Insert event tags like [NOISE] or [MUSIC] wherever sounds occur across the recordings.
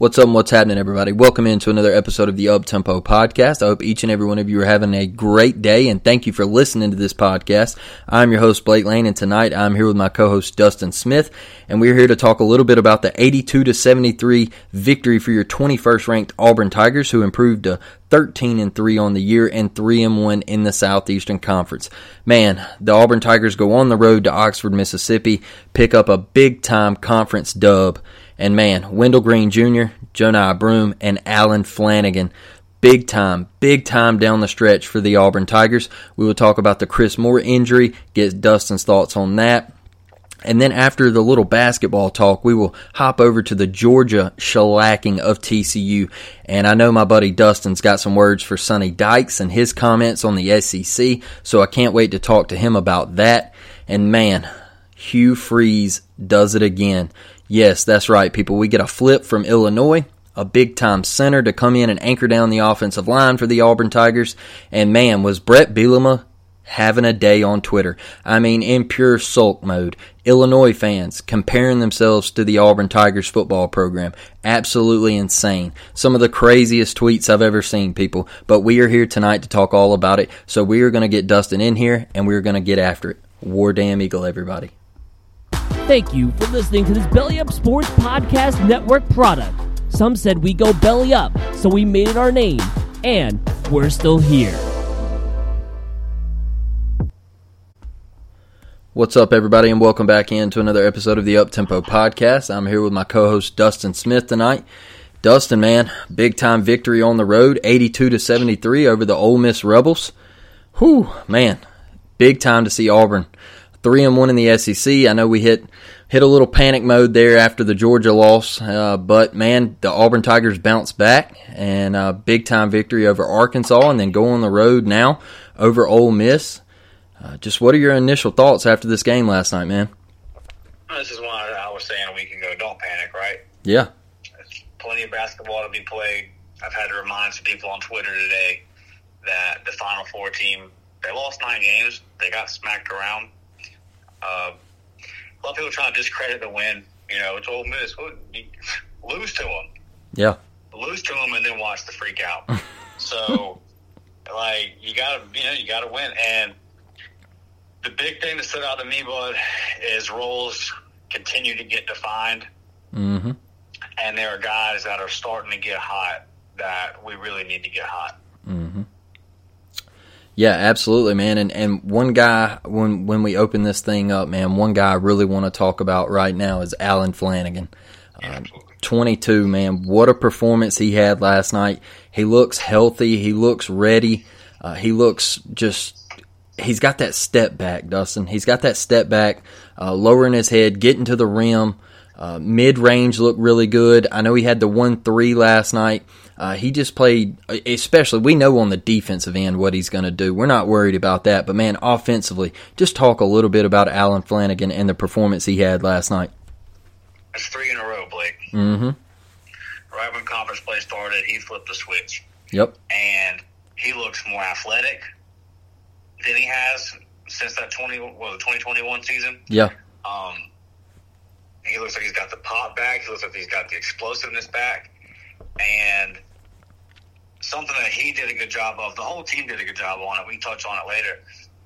What's up what's happening, everybody? Welcome into another episode of the Up Tempo Podcast. I hope each and every one of you are having a great day and thank you for listening to this podcast. I'm your host, Blake Lane, and tonight I'm here with my co-host, Dustin Smith, and we're here to talk a little bit about the 82 to 73 victory for your 21st ranked Auburn Tigers, who improved to 13 and 3 on the year and 3 and 1 in the Southeastern Conference. Man, the Auburn Tigers go on the road to Oxford, Mississippi, pick up a big time conference dub. And man, Wendell Green Jr., Johni Broom, and Allen Flanigan. Big time, big time down the stretch for the Auburn Tigers. We will talk about the Chris Moore injury, get Dustin's thoughts on that. And then after the little basketball talk, we will hop over to the Georgia shellacking of TCU. And I know my buddy Dustin's got some words for Sonny Dykes and his comments on the SEC, so I can't wait to talk to him about that. And man, Hugh Freeze does it again. Yes, that's right, people. We get a flip from Illinois, a big time center to come in and anchor down the offensive line for the Auburn Tigers. And man, was Brett Bielema having a day on Twitter. I mean, in pure sulk mode. Illinois fans comparing themselves to the Auburn Tigers football program. Absolutely insane. Some of the craziest tweets I've ever seen, people. But we are here tonight to talk all about it. So we are going to get Dustin in here and we're going to get after it. War Damn Eagle, everybody. Thank you for listening to this Belly Up Sports Podcast Network product. Some said we go belly up, so we made it our name, and we're still here. What's up, everybody, and welcome back into another episode of the Uptempo Podcast. I'm here with my co-host Dustin Smith tonight. Dustin, man, big time victory on the road, 82 to 73 over the Ole Miss Rebels. Whew, man, big time to see Auburn three and one in the SEC. I know we hit hit a little panic mode there after the Georgia loss, uh, but man, the Auburn Tigers bounced back and uh, big time victory over Arkansas, and then go on the road now over Ole Miss. Uh, just what are your initial thoughts after this game last night, man? This is why I was saying a week ago. Don't panic, right? Yeah. There's plenty of basketball to be played. I've had to remind some people on Twitter today that the Final Four team they lost nine games. They got smacked around. Uh, a lot of people trying to discredit the win. You know, it's Ole Miss. Lose to them. Yeah. Lose to them and then watch the freak out. [LAUGHS] so, like, you gotta, you know, you gotta win. And the big thing that stood out to me, bud, is roles continue to get defined. Mm-hmm. And there are guys that are starting to get hot that we really need to get hot. Mm-hmm. Yeah, absolutely, man. And and one guy when when we open this thing up, man, one guy I really want to talk about right now is Allen Flanigan. Uh, 22, man. What a performance he had last night. He looks healthy. He looks ready. Uh, he looks just. He's got that step back, Dustin. He's got that step back, uh, lowering his head, getting to the rim. Uh, Mid range looked really good. I know he had the one three last night. Uh, he just played, especially, we know on the defensive end what he's going to do. We're not worried about that. But man, offensively, just talk a little bit about Allen Flanigan and the performance he had last night. That's three in a row, Blake. Mm-hmm. right when conference play started, he flipped the switch. Yep. And he looks more athletic than he has since that 20, well, the 2021 season. Yeah. Um, he looks like he's got the pop back. He looks like he's got the explosiveness back. And something that he did a good job of, the whole team did a good job on it. We can touch on it later.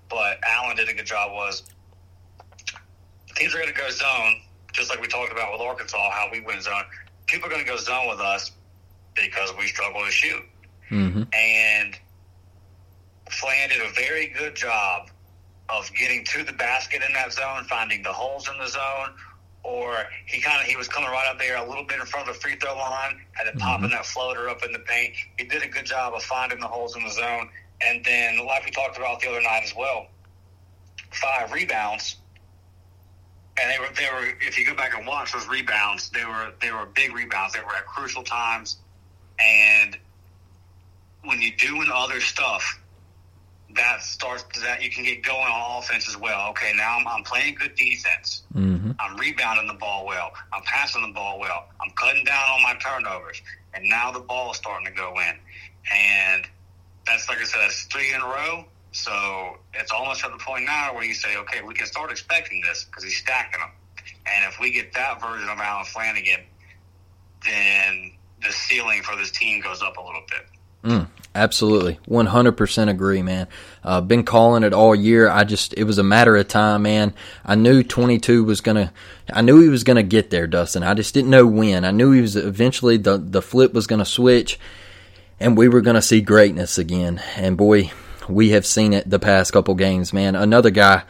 But Allen did a good job was teams are going to go zone, just like we talked about with Arkansas, how we went zone. People are going to go zone with us because we struggle to shoot. Mm-hmm. And Flan did a very good job of getting to the basket in that zone, finding the holes in the zone, or he kind of he was coming right up there a little bit in front of the free throw line and then popping mm-hmm. that floater up in the paint. He did a good job of finding the holes in the zone, and then like we talked about the other night as well, five rebounds. And they were they were if you go back and watch those rebounds, they were they were big rebounds. They were at crucial times, and when you're doing other stuff, that starts that you can get going on offense as well. Okay, now I'm, I'm playing good defense. Mm-hmm. I'm rebounding the ball well. I'm passing the ball well. I'm cutting down on my turnovers, and now the ball is starting to go in. And that's like I said, that's three in a row. So it's almost at the point now where you say, okay, we can start expecting this because he's stacking them. And if we get that version of Allen Flanigan, then the ceiling for this team goes up a little bit. Mm, absolutely, one hundred percent agree, man. Uh, been calling it all year. I just it was a matter of time, man. I knew twenty two was gonna. I knew he was gonna get there, Dustin. I just didn't know when. I knew he was eventually the the flip was gonna switch, and we were gonna see greatness again. And boy, we have seen it the past couple games, man. Another guy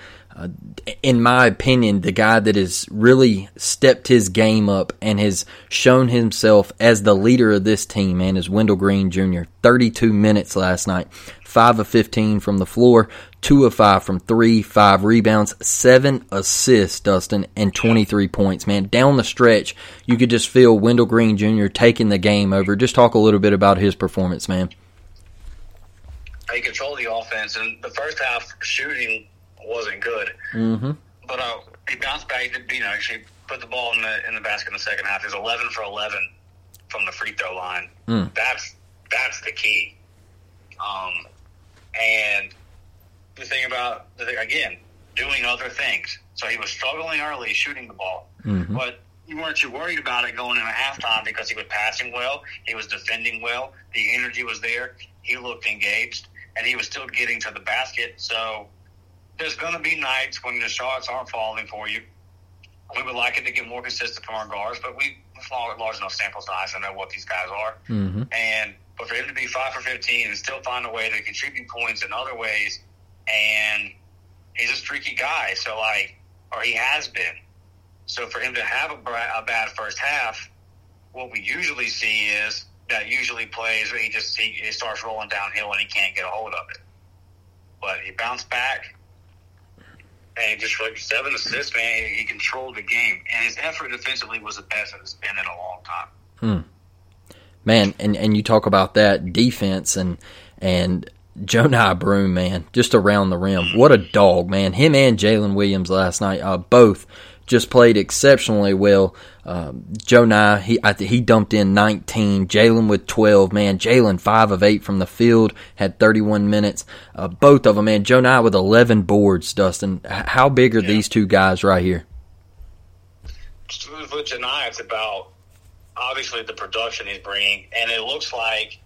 in my opinion, the guy that has really stepped his game up and has shown himself as the leader of this team, man, is Wendell Green Jr. 32 minutes last night, 5 of 15 from the floor, 2 of 5 from 3, 5 rebounds, 7 assists, Dustin, and 23 points, man. Down the stretch, you could just feel Wendell Green Jr. taking the game over. Just talk a little bit about his performance, man. He controlled the offense, and the first half shooting wasn't good. Mm-hmm. But uh, he bounced back. You know, actually put the ball in the in the basket in the second half. He was eleven for eleven from the free throw line. Mm. That's that's the key. Um, and the thing about the thing again, doing other things. So he was struggling early shooting the ball, Mhm. but you weren't too worried about it going into halftime because he was passing well, he was defending well, the energy was there, he looked engaged, and he was still getting to the basket. So there's going to be nights when the shots aren't falling for you. We would like it to get more consistent from our guards, but we have a large enough sample size to know what these guys are. Mm-hmm. And but for him to be five for fifteen and still find a way to contribute points in other ways, and he's a streaky guy, so like, or he has been. So for him to have a, bra- a bad first half, what we usually see is that usually plays where he just he, he starts rolling downhill and he can't get a hold of it. But he bounced back, and he just like seven assists, man. He, controlled the game, and his effort defensively was the best it's been in a long time. Hmm. man, and, and you talk about that defense and and Johni Broom, man, just around the rim. What a dog, man. Him and Jaylin Williams last night, uh, both just played exceptionally well. Um, Nye, he I he dumped in 19. Jaylin with 12. Man, Jaylin five of eight from the field, had 31 minutes. Uh, both of them, man. Johni with 11 boards. Dustin, how big are these two guys right here? with Johni, it's about obviously the production he's bringing, and it looks like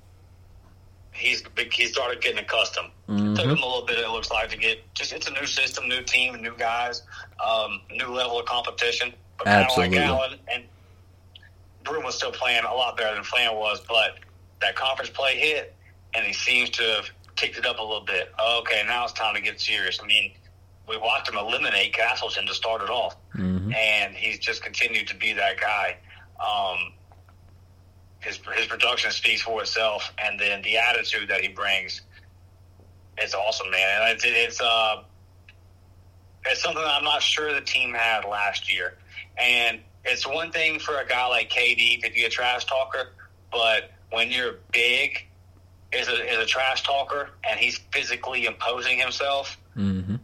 he's he's started getting accustomed. Mm-hmm. Took him a little bit. It looks like to get just it's a new system, new team, new guys, um, new level of competition. But kind of Absolutely. like Allen and Broom was still playing a lot better than Flan was, but that conference play hit, and he seems to have kicked it up a little bit. Okay, now it's time to get serious. I mean, we watched him eliminate Castleton to start it off Mm-hmm. and he's just continued to be that guy. Um, his his production speaks for itself, and then the attitude that he brings, it's awesome, man. And it's it's uh, it's something I'm not sure the team had last year, and it's one thing for a guy like KD to be a trash talker, but when you're big, is a is a trash talker, and he's physically imposing himself Mm-hmm.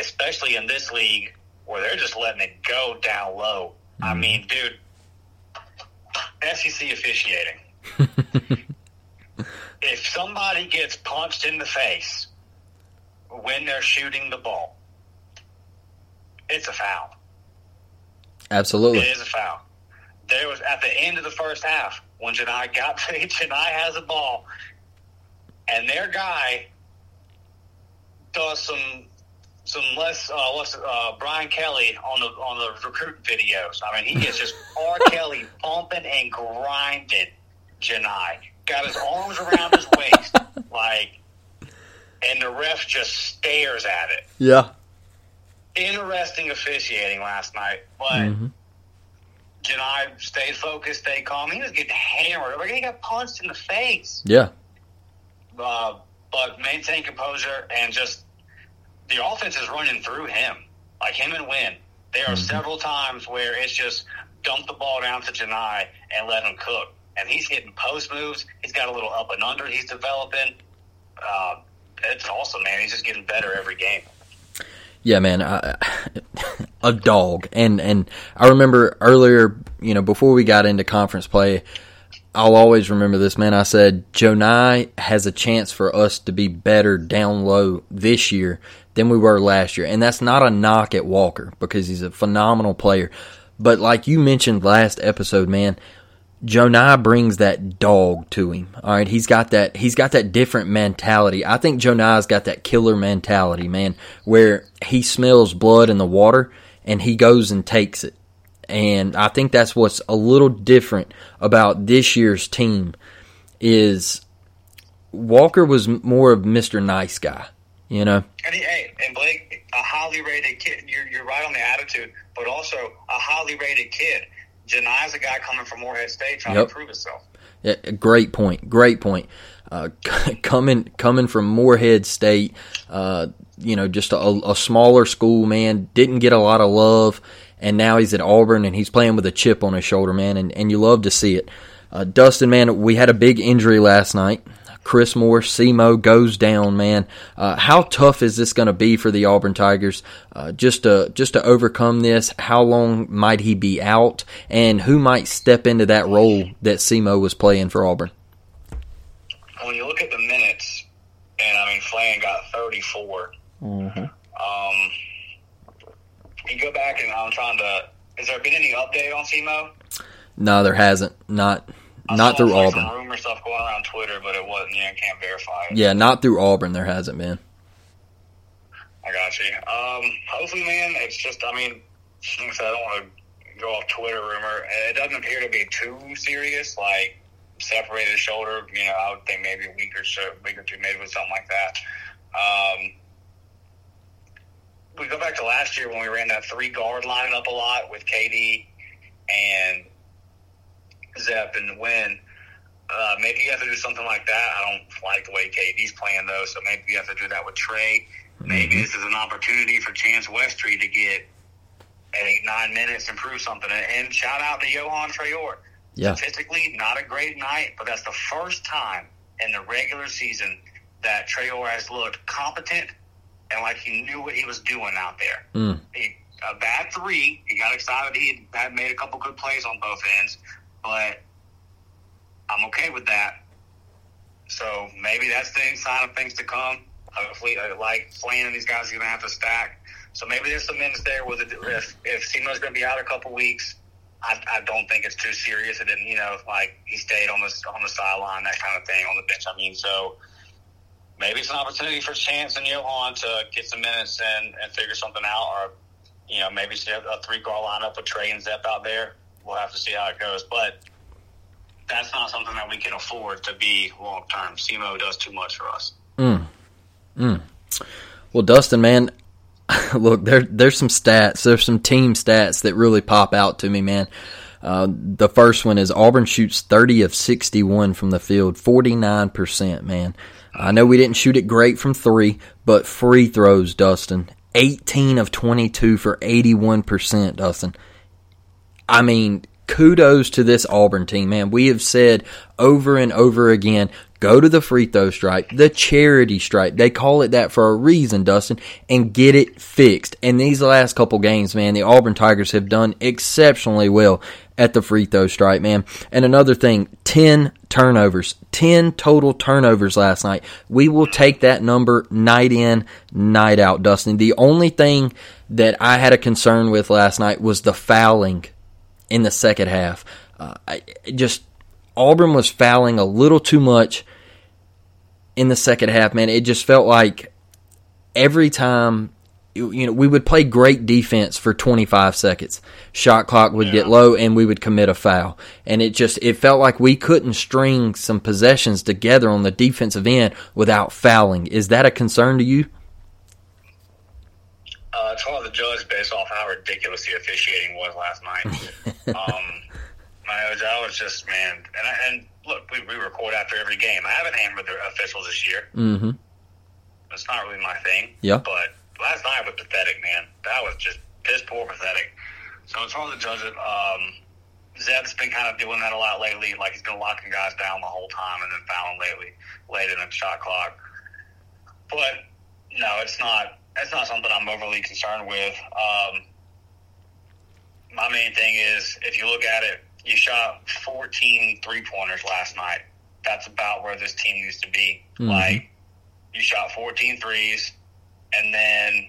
especially in this league where they're just letting it go down low. I mean, dude, SEC officiating. [LAUGHS] if somebody gets punched in the face when they're shooting the ball, it's a foul. Absolutely. It is a foul. There was at the end of the first half when Johni got [LAUGHS] Johni has a ball, and their guy does some some less uh, less uh, Brian Kelly on the on the recruit videos. I mean, he is just [LAUGHS] R. Kelly pumping and grinding. Johni got his arms around his waist, [LAUGHS] like, and the ref just stares at it. Yeah. Interesting officiating last night, but. Mm-hmm. Johni stayed focused, stayed calm. He was getting hammered. Like he got punched in the face. Yeah. Uh, but maintain composure and just the offense is running through him, like him and Wynn. There are mm-hmm. several times where it's just dump the ball down to Johni and let him cook. And he's hitting post moves. He's got a little up and under he's developing. Uh, it's awesome, man. He's just getting better every game. Yeah, man, [LAUGHS] a dog, and and I remember earlier, you know, before we got into conference play, I'll always remember this, man. I said Johni has a chance for us to be better down low this year than we were last year. And that's not a knock at Walker because he's a phenomenal player. But like you mentioned last episode, man, Johni brings that dog to him. All right, he's got that. He's got that different mentality. I think Johni's got that killer mentality, man, where he smells blood in the water and he goes and takes it. And I think that's what's a little different about this year's team is Walker was more of Mr. Nice Guy. You know. And, he, hey, and Blake, a highly rated kid. You're, you're right on the attitude, but also a highly rated kid. Johni's a guy coming from Morehead State trying yep. to prove himself. Yeah, great point. Great point. Uh, [LAUGHS] coming coming from Morehead State, uh, you know, just a, a, smaller school, man, didn't get a lot of love, and now he's at Auburn and he's playing with a chip on his shoulder, man, and, and you love to see it. Uh, Dustin, man, we had a big injury last night. Chris Moore, SEMO goes down, man. Uh, how tough is this going to be for the Auburn Tigers uh, just to just to overcome this? How long might he be out, and who might step into that role that SEMO was playing for Auburn? When you look at the minutes, and I mean, Flan got 34. Mm-hmm. Um, you go back and I'm trying to. Has there been any update on SEMO? No, there hasn't. Not not through like Auburn. rumor stuff going around Twitter, but it wasn't. Yeah, can't verify it. Yeah, not through Auburn. There hasn't been. I got you. Um, hopefully, man. It's just. I mean, I, I don't want to go off Twitter rumor. It doesn't appear to be too serious. Like separated shoulder. You know, I would think maybe a week or so, week or two, maybe with something like that. Um, we go back to last year when we ran that three guard lineup a lot with KD and Zep and win. Uh, maybe you have to do something like that. I don't like the way KD's playing though, so maybe you have to do that with Trey. Maybe mm-hmm. this is an opportunity for Chance Westry to get eight, nine minutes and prove something. And shout out to Yohan Traore. Yeah. Statistically, not a great night, but that's the first time in the regular season that Traore has looked competent and like he knew what he was doing out there. Mm. He, a bad three. He got excited. He had made a couple good plays on both ends, but I'm okay with that. So maybe that's the sign of things to come. Hopefully, uh, like and these guys are going to have to stack. So maybe there's some minutes there with it. If if SEMO's going to be out a couple weeks, I, I don't think it's too serious. It didn't, you know, like he stayed on the on the sideline, that kind of thing, on the bench. I mean, so maybe it's an opportunity for Chance and Yohan to get some minutes and, and figure something out, or you know, maybe a three guard lineup with Trey and Zep out there we'll have to see how it goes. But that's not something that we can afford to be long term. SEMO does too much for us. Mm. Mm. Well, Dustin, man, [LAUGHS] look there. There's some stats. There's some team stats that really pop out to me, man. Uh, the first one is Auburn shoots 30 of 61 from the field, 49%, man. I know we didn't shoot it great from three, but free throws, Dustin, 18 of 22 for 81%, Dustin. I mean, kudos to this Auburn team, man. We have said over and over again, go to the free throw stripe, the charity stripe. They call it that for a reason, Dustin, and get it fixed. And these last couple games, man, the Auburn Tigers have done exceptionally well at the free throw stripe, man. And another thing, 10 turnovers, 10 total turnovers last night. We will take that number night in, night out, Dustin. The only thing that I had a concern with last night was the fouling in the second half. Uh, I, just Auburn was fouling a little too much in the second half, man. It just felt like every time you know we would play great defense for 25 seconds shot clock would yeah. get low and we would commit a foul and it just it felt like we couldn't string some possessions together on the defensive end without fouling is that a concern to you uh, it's hard to judge based off how ridiculous the officiating was last night [LAUGHS] um, I was just man and, I, and look, we, we record after every game. I haven't hammered the officials this year. Mm-hmm. It's not really my thing. Yeah. But last night was pathetic, man. That was just piss poor pathetic. So it's hard to judge it. Um, Zep's been kind of doing that a lot lately. Like he's been locking guys down the whole time and then fouling lately, late in the shot clock. But no, it's not. That's not something I'm overly concerned with. Um, my main thing is if you look at it you shot 14 three pointers last night. That's about where this team needs to be. Mm-hmm. Like, you shot 14 threes, and then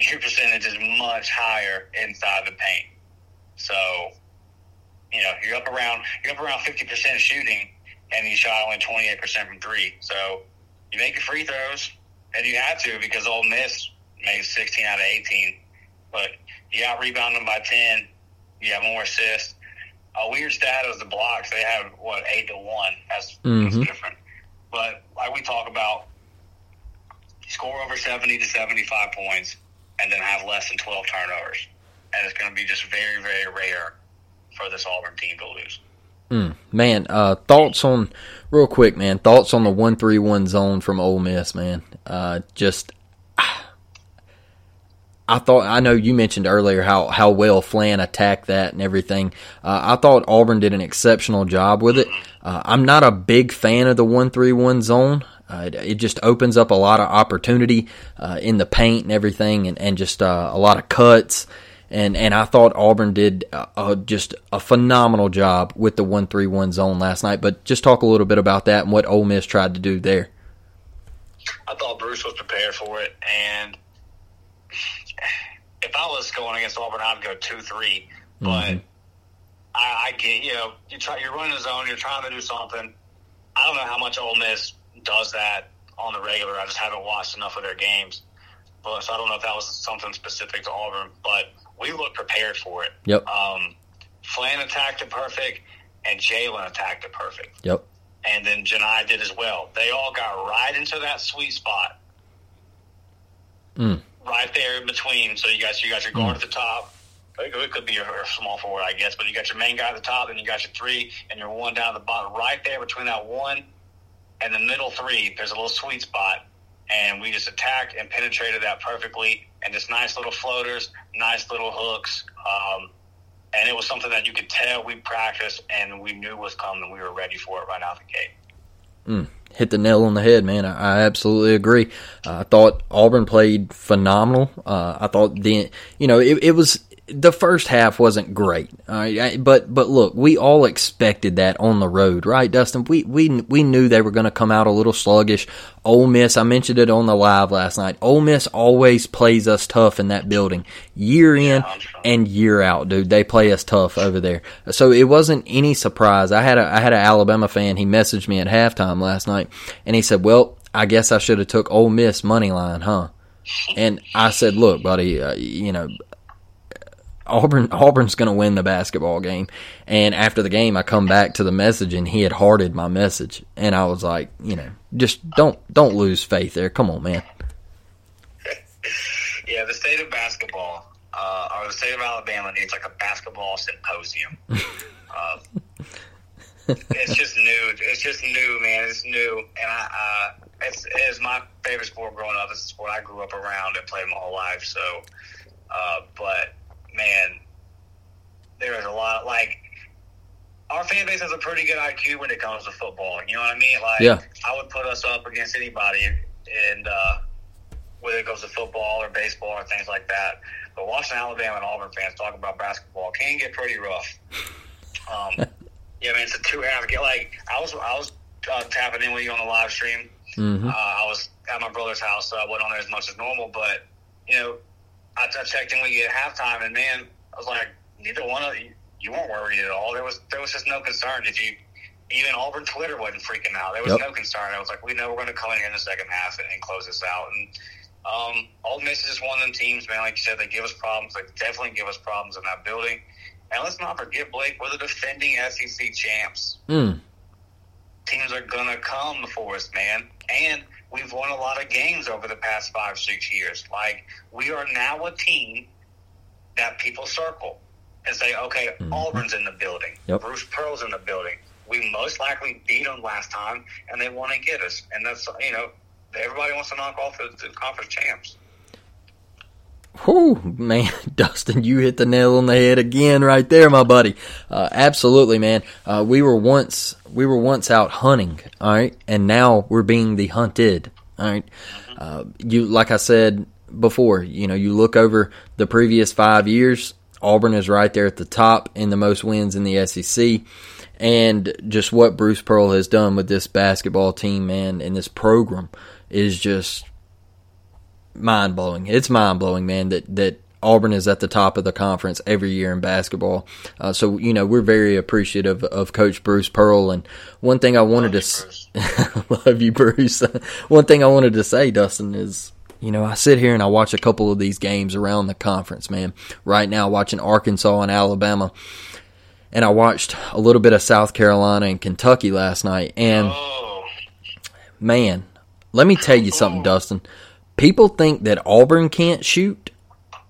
your [LAUGHS] percentage is much higher inside the paint. So, you know, you're up around you're up around 50% shooting, and you shot only 28% from three. So, you make your free throws, and you had to because Ole Miss made 16 out of 18. But you out rebound them by 10. You have more assists a weird stat is the blocks. They have what eight to one. That's, mm-hmm. that's different. But like we talk about, score over seventy to seventy-five points, and then have less than twelve turnovers, and it's going to be just very, very rare for this Auburn team to lose. Mm, man, uh, thoughts on real quick, man. Thoughts on the one three one zone from Ole Miss, man. Uh, just I thought I know you mentioned earlier how how well Flan attacked that and everything. Uh, I thought Auburn did an exceptional job with it. Uh, I'm not a big fan of the one three one zone. Uh, it, it, just opens up a lot of opportunity uh, in the paint and everything, and, and just uh, a lot of cuts. And and I thought Auburn did just a phenomenal job with the one three one zone last night. But just talk a little bit about that and what Ole Miss tried to do there. I thought Bruce was prepared for it, and if I was going against Auburn, I'd go two three. But mm-hmm. I, I get you know you try you're running a zone, you're trying to do something. I don't know how much Ole Miss does that on the regular. I just haven't watched enough of their games, but so I don't know if that was something specific to Auburn. But we look prepared for it. Yep. Um, Flan attacked it perfect, and Jaylin attacked it perfect. Yep. And then Johni did as well. They all got right into that sweet spot. Mm right there in between. So you got you got your guard mm. at the top. It could be a, a small forward, I guess, but you got your main guy at the top, and you got your three, and your one down at the bottom. Right there between that one and the middle three, there's a little sweet spot, and we just attacked and penetrated that perfectly. And just nice little floaters, nice little hooks. Um, and it was something that you could tell we practiced and we knew was coming. We were ready for it right out the gate. Mm hit the nail on the head, man. I, I absolutely agree. Uh, I thought Auburn played phenomenal. Uh, I thought the you know it, it was the first half wasn't great, but but look, we all expected that on the road, right, Dustin? We we we knew they were going to come out a little sluggish. Ole Miss, I mentioned it on the live last night. Ole Miss always plays us tough in that building, year in and year out, dude. They play us tough over there, so it wasn't any surprise. I had a I had an Alabama fan. He messaged me at halftime last night, and he said, "Well, I guess I should have took Ole Miss money line, huh?" And I said, "Look, buddy, uh, you know, Auburn Auburn's going to win the basketball game. And after the game, I come back to the message, and he had hearted my message, and I was like, you know, just don't don't lose faith there. Come on, man. [LAUGHS] yeah, the state of basketball, uh, or the state of Alabama needs like a basketball symposium. [LAUGHS] uh, it's just new. It's just new, man. It's new, and I. Uh, it's, it's my favorite sport growing up. It's a sport I grew up around and played my whole life. So, uh, but man, there is a lot. Like our fan base has a pretty good IQ when it comes to football. You know what I mean? Like, Yeah. I would put us up against anybody, and uh, whether it goes to football or baseball or things like that. But watching Alabama and Auburn fans talk about basketball can get pretty rough. Um, [LAUGHS] yeah, I mean, it's a two half game. Like, I was, I was uh, tapping in with you on the live stream. Mhm. Uh, I was at my brother's house, so I wasn't on there as much as normal. But you know, I, checked in with you at halftime, and man, I was like, neither one of you, you weren't worried at all. There was there was just no concern. Did you? Even Auburn Twitter wasn't freaking out. There was Yep. no concern. I was like, we know we're going to come in here in the second half and, and close this out. And um, Ole Miss is just one of them teams, man. Like you said, they give us problems. They definitely give us problems in that building. And let's not forget, Blake, we're the defending SEC champs Mm. teams are gonna come for us, man. And we've won a lot of games over the past five, six years. Like we are now a team that people circle and say, okay, mm-hmm. Auburn's in the building, Yep. Bruce Pearl's in the building. We most likely beat them last time, and they want to get us. And that's you know, everybody wants to knock off the, the conference champs. Whew, man, [LAUGHS] Dustin, you hit the nail on the head again right there, my buddy. Uh, absolutely, man. Uh, we were once we were once out hunting, all right, and now we're being the hunted, all right. Uh, you like I said before, you know, you look over the previous five years, Auburn is right there at the top in the most wins in the SEC. And just what Bruce Pearl has done with this basketball team, man, and this program is just mind blowing. It's mind blowing, man. That that Auburn is at the top of the conference every year in basketball. Uh, so you know we're very appreciative of Coach Bruce Pearl. And one thing I wanted to s- [LAUGHS] love you, Bruce. [LAUGHS] one thing I wanted to say, Dustin, is you know I sit here and I watch a couple of these games around the conference, man. Right now, watching Arkansas and Alabama. And I watched a little bit of South Carolina and Kentucky last night, and Oh, man, let me tell you something, Dustin. People think that Auburn can't shoot.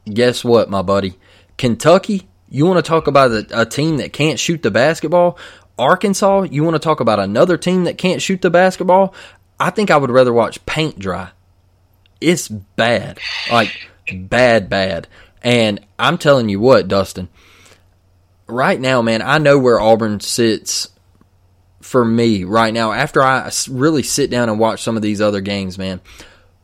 Guess what, my buddy? Kentucky, you want to talk about a, a team that can't shoot the basketball? Arkansas, you want to talk about another team that can't shoot the basketball? I think I would rather watch paint dry. It's bad. Like, bad, bad. And I'm telling you what, Dustin, right now, man, I know where Auburn sits for me right now, after I really sit down and watch some of these other games, man,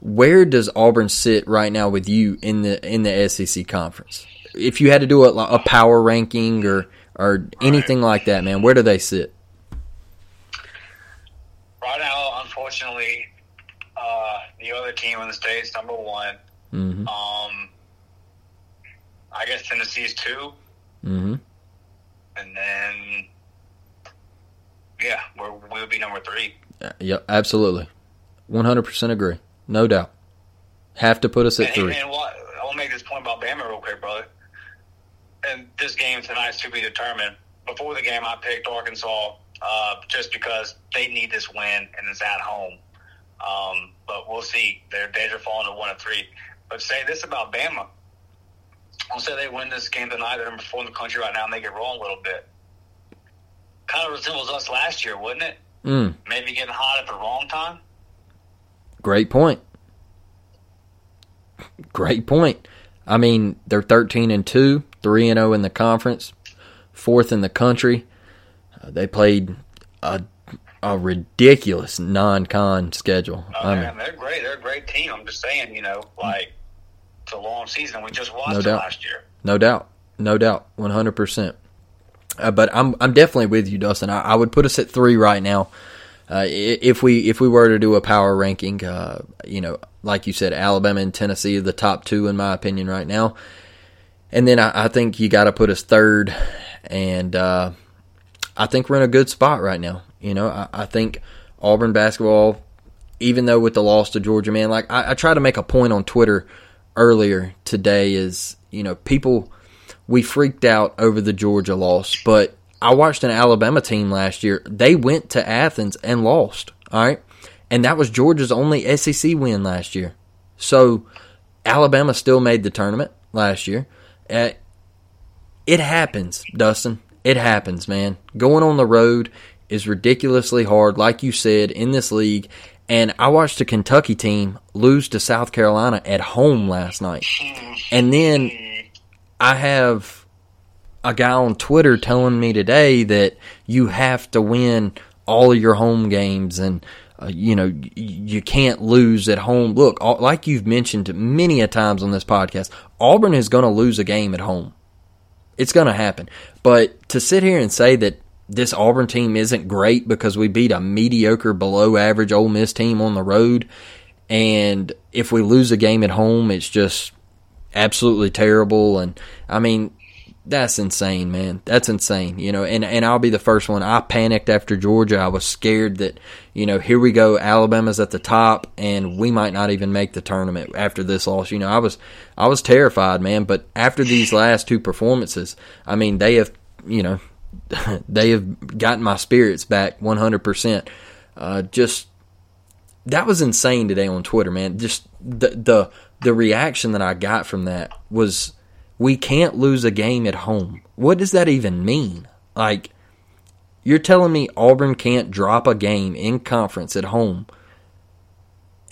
where does Auburn sit right now with you in the in the SEC conference? If you had to do a, a power ranking or or anything like that, man, where do they sit? right now, unfortunately, uh, the other team in the state is number one. Mm-hmm. Um, I guess Tennessee's two. Mm-hmm. and then yeah, we're, we'll be number three. Yep, absolutely, one hundred percent agree, no doubt. Have to put us at And, three. and what I want to make this point about Bama real quick, brother. And this game tonight's to be determined. Before the game, I picked Arkansas uh, just because they need this win and it's at home. Um, but we'll see. Their days are falling to one and three. But say this about Bama. I'll say they win this game tonight. They're number four in the country right now, and they get rolling a little bit. Kind of resembles us last year, wouldn't it? Mm, Maybe getting hot at the wrong time. Great point. Great point. I mean, they're thirteen and two, three and zero in the conference, fourth in the country. Uh, they played a a ridiculous non-con schedule. Oh, I mean, man, they're great. They're a great team. I'm just saying, you know, like it's a long season. We just watched No doubt. last year. No doubt, no doubt, one hundred percent. Uh, But I'm I'm definitely with you, Dustin. I, I would put us at three right now. Uh, if we if we were to do a power ranking, uh, you know, like you said, Alabama and Tennessee are the top two in my opinion right now. And then I, I think you got to put us third, and uh, I think we're in a good spot right now. You know, I, I think Auburn basketball, even though with the loss to Georgia, man, like I, I try to make a point on Twitter earlier today is, you know, people we freaked out over the Georgia loss, but I watched an Alabama team last year. They went to Athens and lost. All right. And that was Georgia's only SEC win last year. So Alabama still made the tournament last year. Uh, it happens, Dustin. It happens, man. Going on the road is ridiculously hard, like you said, in this league. And I watched a Kentucky team lose to South Carolina at home last night. And then I have a guy on Twitter telling me today that you have to win all of your home games and uh, you know you can't lose at home. Look, like you've mentioned many a times on this podcast, Auburn is going to lose a game at home. It's going to happen. But to sit here and say that this Auburn team isn't great because we beat a mediocre, below average Ole Miss team on the road, and if we lose a game at home, it's just absolutely terrible. And I mean, that's insane, man. That's insane. You know, and, and I'll be the first one. I panicked after Georgia. I was scared that, you know, here we go, Alabama's at the top and we might not even make the tournament after this loss. You know, I was I was terrified, man, but after these last two performances, I mean, they have, you know, [LAUGHS] they have gotten my spirits back 100%. Uh, just that was insane today on Twitter, man. Just the the the reaction that I got from that was we can't lose a game at home. What does that even mean? Like, you're telling me Auburn can't drop a game in conference at home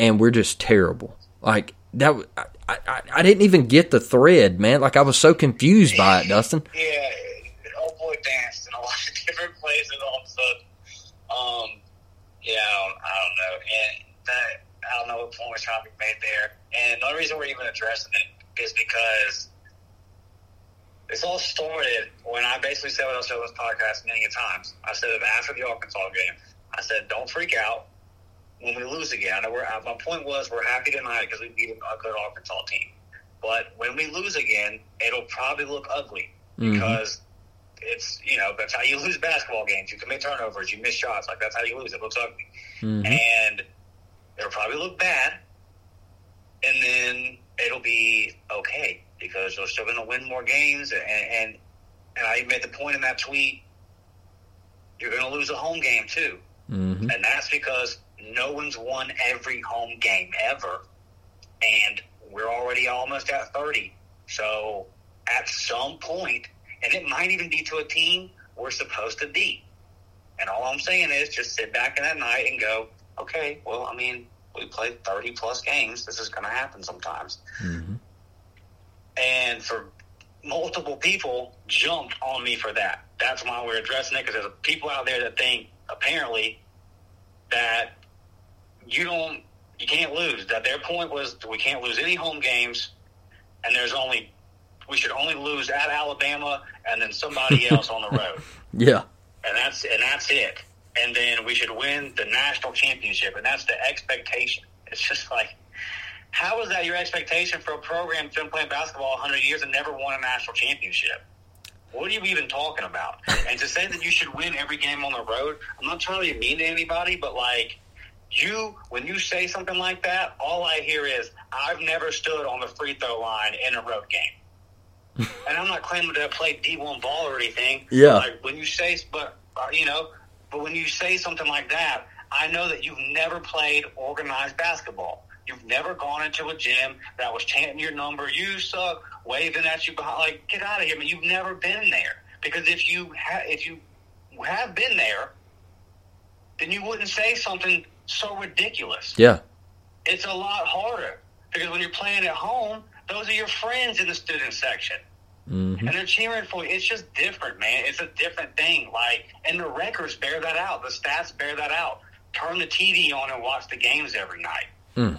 and we're just terrible. Like, that, I, I, I didn't even get the thread, man. Like, I was so confused by it, Dustin. [LAUGHS] Yeah, old boy danced in a lot of [LAUGHS] different places all of a sudden. Um, yeah, I don't, I don't know. And that, I don't know what point was trying to be made there. And the only reason we're even addressing it is because this all started when I basically said what I said on this podcast many times. I said it after the Arkansas game. I said, don't freak out when we lose again. My point was we're happy tonight because we beat a good Arkansas team. But when we lose again, it'll probably look ugly mm-hmm. because it's, you know, that's how you lose basketball games. You commit turnovers, you miss shots. Like, that's how you lose. It looks ugly. Mm-hmm. And it'll probably look bad. And then it'll be okay because they're still going to win more games. And, and and I made the point in that tweet: you're going to lose a home game too, mm-hmm. and that's because no one's won every home game ever, and we're already almost at thirty. So at some point, and it might even be to a team we're supposed to beat. And all I'm saying is just sit back in that night and go, okay, well, I mean, we played 30 plus games. This is going to happen sometimes. Mm-hmm. And for multiple people jumped on me for that. That's why we're addressing it because there's people out there that think apparently that you don't, you can't lose. That their point was we can't lose any home games, and there's only we should only lose at Alabama and then somebody [LAUGHS] else on the road. Yeah, and that's and that's it. And then we should win the national championship, and that's the expectation. It's just like how is that your expectation for a program that's been playing basketball 100 years and never won a national championship? What are you even talking about? and to say that you should win every game on the road, I'm not trying to be mean to anybody, but like you, when you say something like that, all I hear is, I've never stood on the free throw line in a road game. [LAUGHS] and I'm not claiming to have played D1 ball or anything. Yeah. Like when you say, but, uh, you know, but when you say something like that, I know that you've never played organized basketball. You've never gone into a gym that was chanting your number. You suck, waving at you behind. Like, get out of here, man. You've never been there. Because if you ha- if you have been there, then you wouldn't say something so ridiculous. Yeah. It's a lot harder because when you're playing at home, those are your friends in the student section. Mm-hmm. And they're cheering for you. It's just different, man. It's a different thing. Like, and the records bear that out. The stats bear that out. Turn the TV on and watch the games every night. Mm.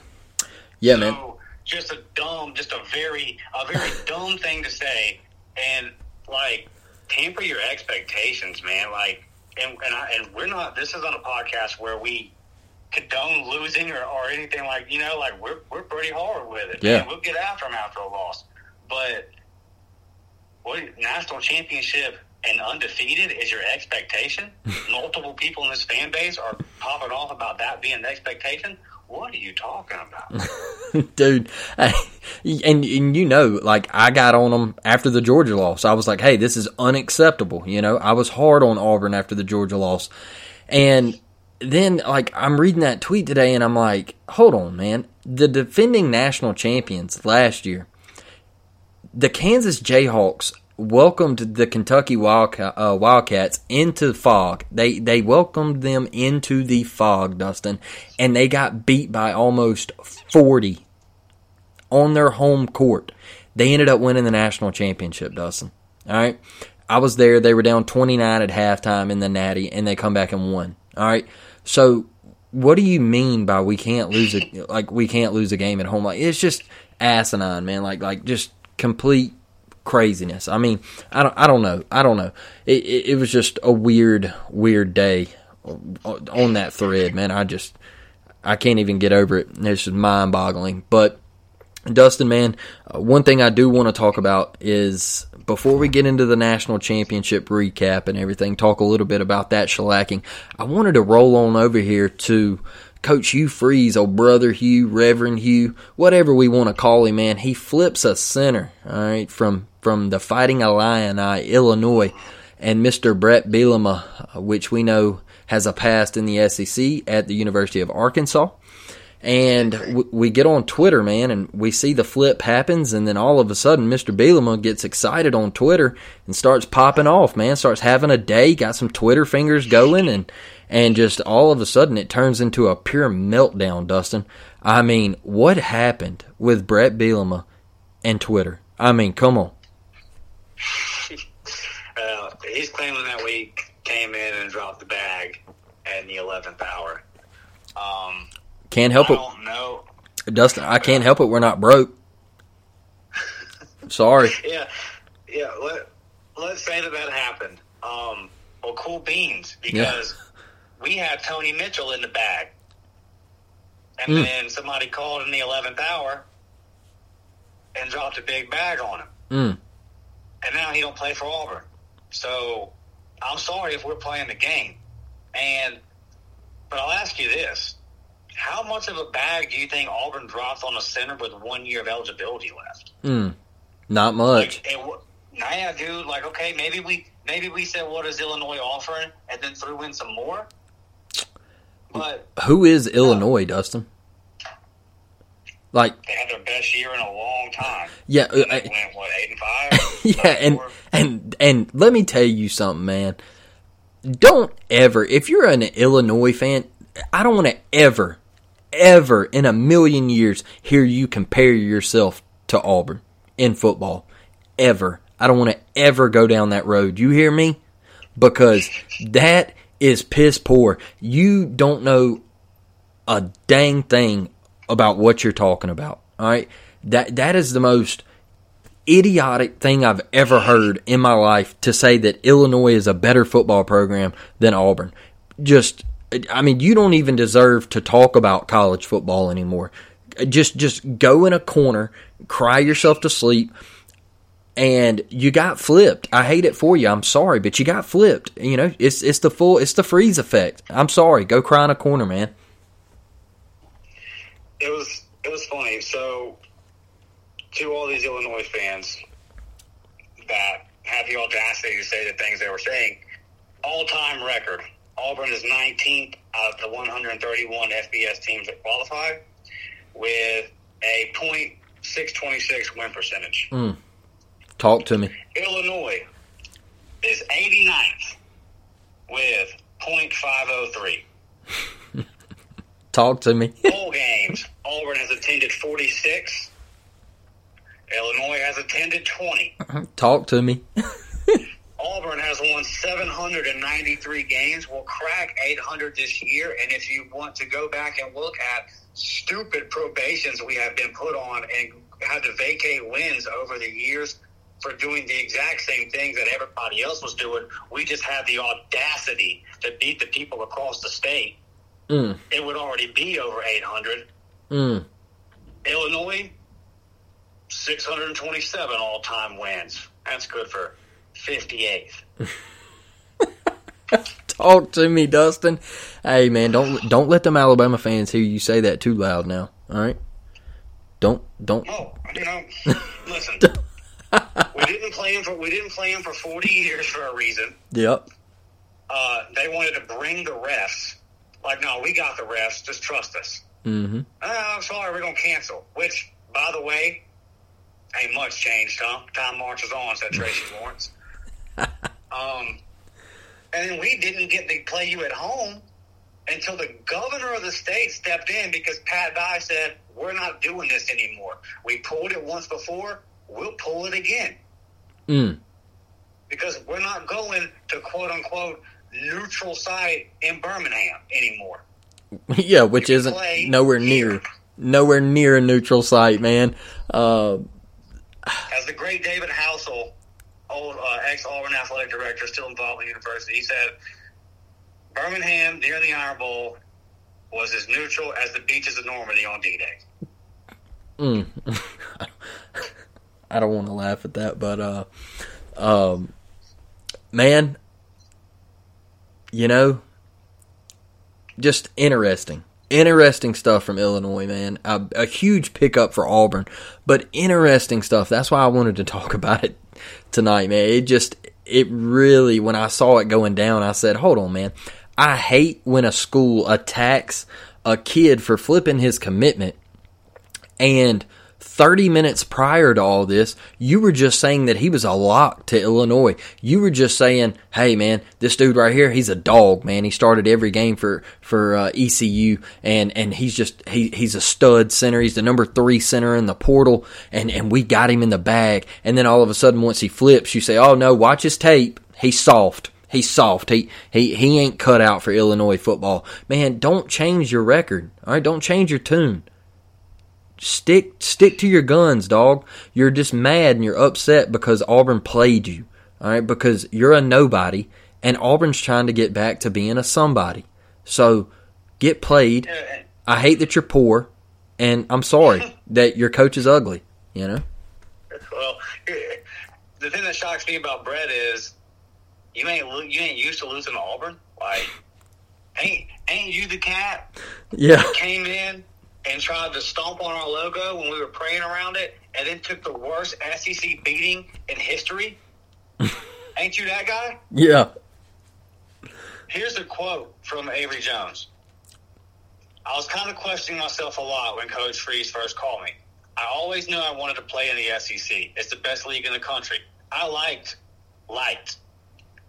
Yeah, so, man. Just a dumb, just a very, a very [LAUGHS] dumb thing to say, and like temper your expectations, man. Like, and and, I, and we're not. This is on a podcast where we condone losing or, or anything like you know, like we're we're pretty hard with it. Yeah, man. we'll get after them after a loss, but what national championship and undefeated is your expectation. [LAUGHS] Multiple people in this fan base are popping off about that being the expectation what are you talking about? [LAUGHS] Dude, and, and you know, like I got on them after the Georgia loss. I was like, hey, this is unacceptable. You know, I was hard on Auburn after the Georgia loss. And then, like, I'm reading that tweet today and I'm like, hold on, man. The defending national champions last year, the Kansas Jayhawks welcomed the Kentucky uh, Wildcats into the fog. They they welcomed them into the fog, Dustin, and they got beat by almost forty on their home court. They ended up winning the national championship, Dustin. All right. I was there. They were down 29 at halftime in the Natty, and they come back and won. All right. So, what do you mean by we can't lose a like we can't lose a game at home? Like it's just asinine, man. Like like just complete craziness. I mean, I don't I don't know. I don't know. It it, it was just a weird weird day on that thread, man. I just I can't even get over it. It's just mind boggling. But Dustin, man, uh, one thing I do want to talk about is before we get into the national championship recap and everything, talk a little bit about that shellacking. I wanted to roll on over here to Coach Hugh Freeze, old brother Hugh, Reverend Hugh, whatever we want to call him, man. He flips a center, all right, from from the Fighting Illini, Illinois, and Mr. Brett Bielema, uh, which we know has a past in the SEC at the University of Arkansas. And we get on Twitter, man, and we see the flip happens, and then all of a sudden, Mr. Bielema gets excited on Twitter and starts popping off, man. Starts having a day, got some Twitter fingers going, and and just all of a sudden, it turns into a pure meltdown. Dustin, I mean, what happened with Brett Bielema and Twitter? I mean, come on. [LAUGHS] uh, he's claiming that we came in and dropped the bag in the eleventh hour. Um, can't help I it. don't. Dustin, I can't help it. We're not broke. [LAUGHS] Sorry. Yeah, yeah. Let Let's say that that happened. Um, well, cool beans because we had Tony Mitchell in the bag, and Mm. then somebody called in the eleventh hour and dropped a big bag on him, Mm. And now he don't play for Auburn. So I'm sorry if we're playing the game, and but I'll ask you this: How much of a bag do you think Auburn dropped on a center with one year of eligibility left? Mm. Not much. Like, it, yeah, dude. Like, okay, maybe we maybe we said what is Illinois offering, and then threw in some more. But Who is Illinois, Dustin? Like, they had their best year in a long time. yeah, uh, They I- went what eight and five. [LAUGHS] yeah, and four? and and let me tell you something, man. Don't ever, if you're an Illinois fan, I don't want to ever, ever in a million years hear you compare yourself to Auburn in football. Ever, I don't want to ever go down that road. You hear me? Because that is piss poor. You don't know a dang thing about what you're talking about. All right, that that is the most idiotic thing I've ever heard in my life to say that Illinois is a better football program than Auburn. Just, I mean, you don't even deserve to talk about college football anymore. Just, just go in a corner, cry yourself to sleep, and you got flipped. I hate it for you. I'm sorry, but you got flipped. You know, it's it's the full, it's the freeze effect. I'm sorry. Go cry in a corner, man. It was it was funny. So, to all these Illinois fans that have the audacity to say the things they were saying, all time record. Auburn is 19th out of the 131 FBS teams that qualify, with a .626 win percentage. Hmm. Talk to me. Illinois is 89th with .503. Talk to me. [LAUGHS] Bowl games. Auburn has attended 46. Illinois has attended 20. Talk to me. [LAUGHS] Auburn has won 793 games. We'll crack 800 this year. And if you want to go back and look at stupid probations we have been put on and had to vacate wins over the years for doing the exact same things that everybody else was doing, we just had the audacity to beat the people across the state. Mm, It would already be over 800. mm. Illinois, 627 all time wins. That's good for 58th. [LAUGHS] Talk to me, Dustin. Hey, man, don't don't let them Alabama fans hear you say that too loud now. All right? Don't don't. Oh, you [LAUGHS] know, listen. we didn't play him for we didn't play him for 40 years for a reason. Yep. Uh, they wanted to bring the refs. Like, no, we got the refs. Just trust us. Mm-hmm. Oh, I'm sorry, we're gonna cancel. Which, by the way, ain't much changed, huh? Time marches on, said Tracy [LAUGHS] Lawrence. um, and then we didn't get to play you at home until the governor of the state stepped in because Pat Dye said, "We're not doing this anymore. We pulled it once before. We'll pull it again." Mm. because we're not going to quote unquote neutral site in Birmingham anymore. [LAUGHS] yeah, which isn't nowhere near here. nowhere near a neutral site, man. Uh, As the great David Housel, old uh, ex Auburn athletic director, still involved in the university, he said Birmingham near the Iron Bowl was as neutral as the beaches of Normandy on D Day. mm. [LAUGHS] I don't want to laugh at that, but uh, um, man, you know, just interesting. Interesting stuff from Illinois, man. A, a, huge pickup for Auburn, but interesting stuff. That's why I wanted to talk [LAUGHS] about it tonight, man. It just, it really, when I saw it going down, I said, hold on, man. I hate when a school attacks a kid for flipping his commitment and 30 minutes prior to all this, you were just saying that he was a lock to Illinois. You were just saying, "Hey man, this dude right here, he's a dog, man. He started every game for for uh, ECU and and he's just he he's a stud center. He's the number 3 center in the portal and and we got him in the bag." And then all of a sudden once he flips, you say, "Oh no, watch his tape. He's soft." He's soft. He he he ain't cut out for Illinois football. Man, don't change your record. All right, don't change your tune stick stick to your guns, dog. You're just mad and you're upset because Auburn played you. All right, because you're a nobody and Auburn's trying to get back to being a somebody. So get played. I hate that you're poor and I'm sorry [LAUGHS] that your coach is ugly, you know? Well, the thing that shocks me about Brett is you ain't you ain't used to losing to Auburn. Like, ain't ain't you the cat? Yeah, came in and tried to stomp on our logo when we were praying around it, and then took the worst SEC beating in history. [LAUGHS] Ain't you that guy? Yeah. Here's a quote from Avery Jones. I was kind of questioning myself a lot when Coach Freeze first called me. I always knew I wanted to play in the SEC. It's the best league in the country. I liked, liked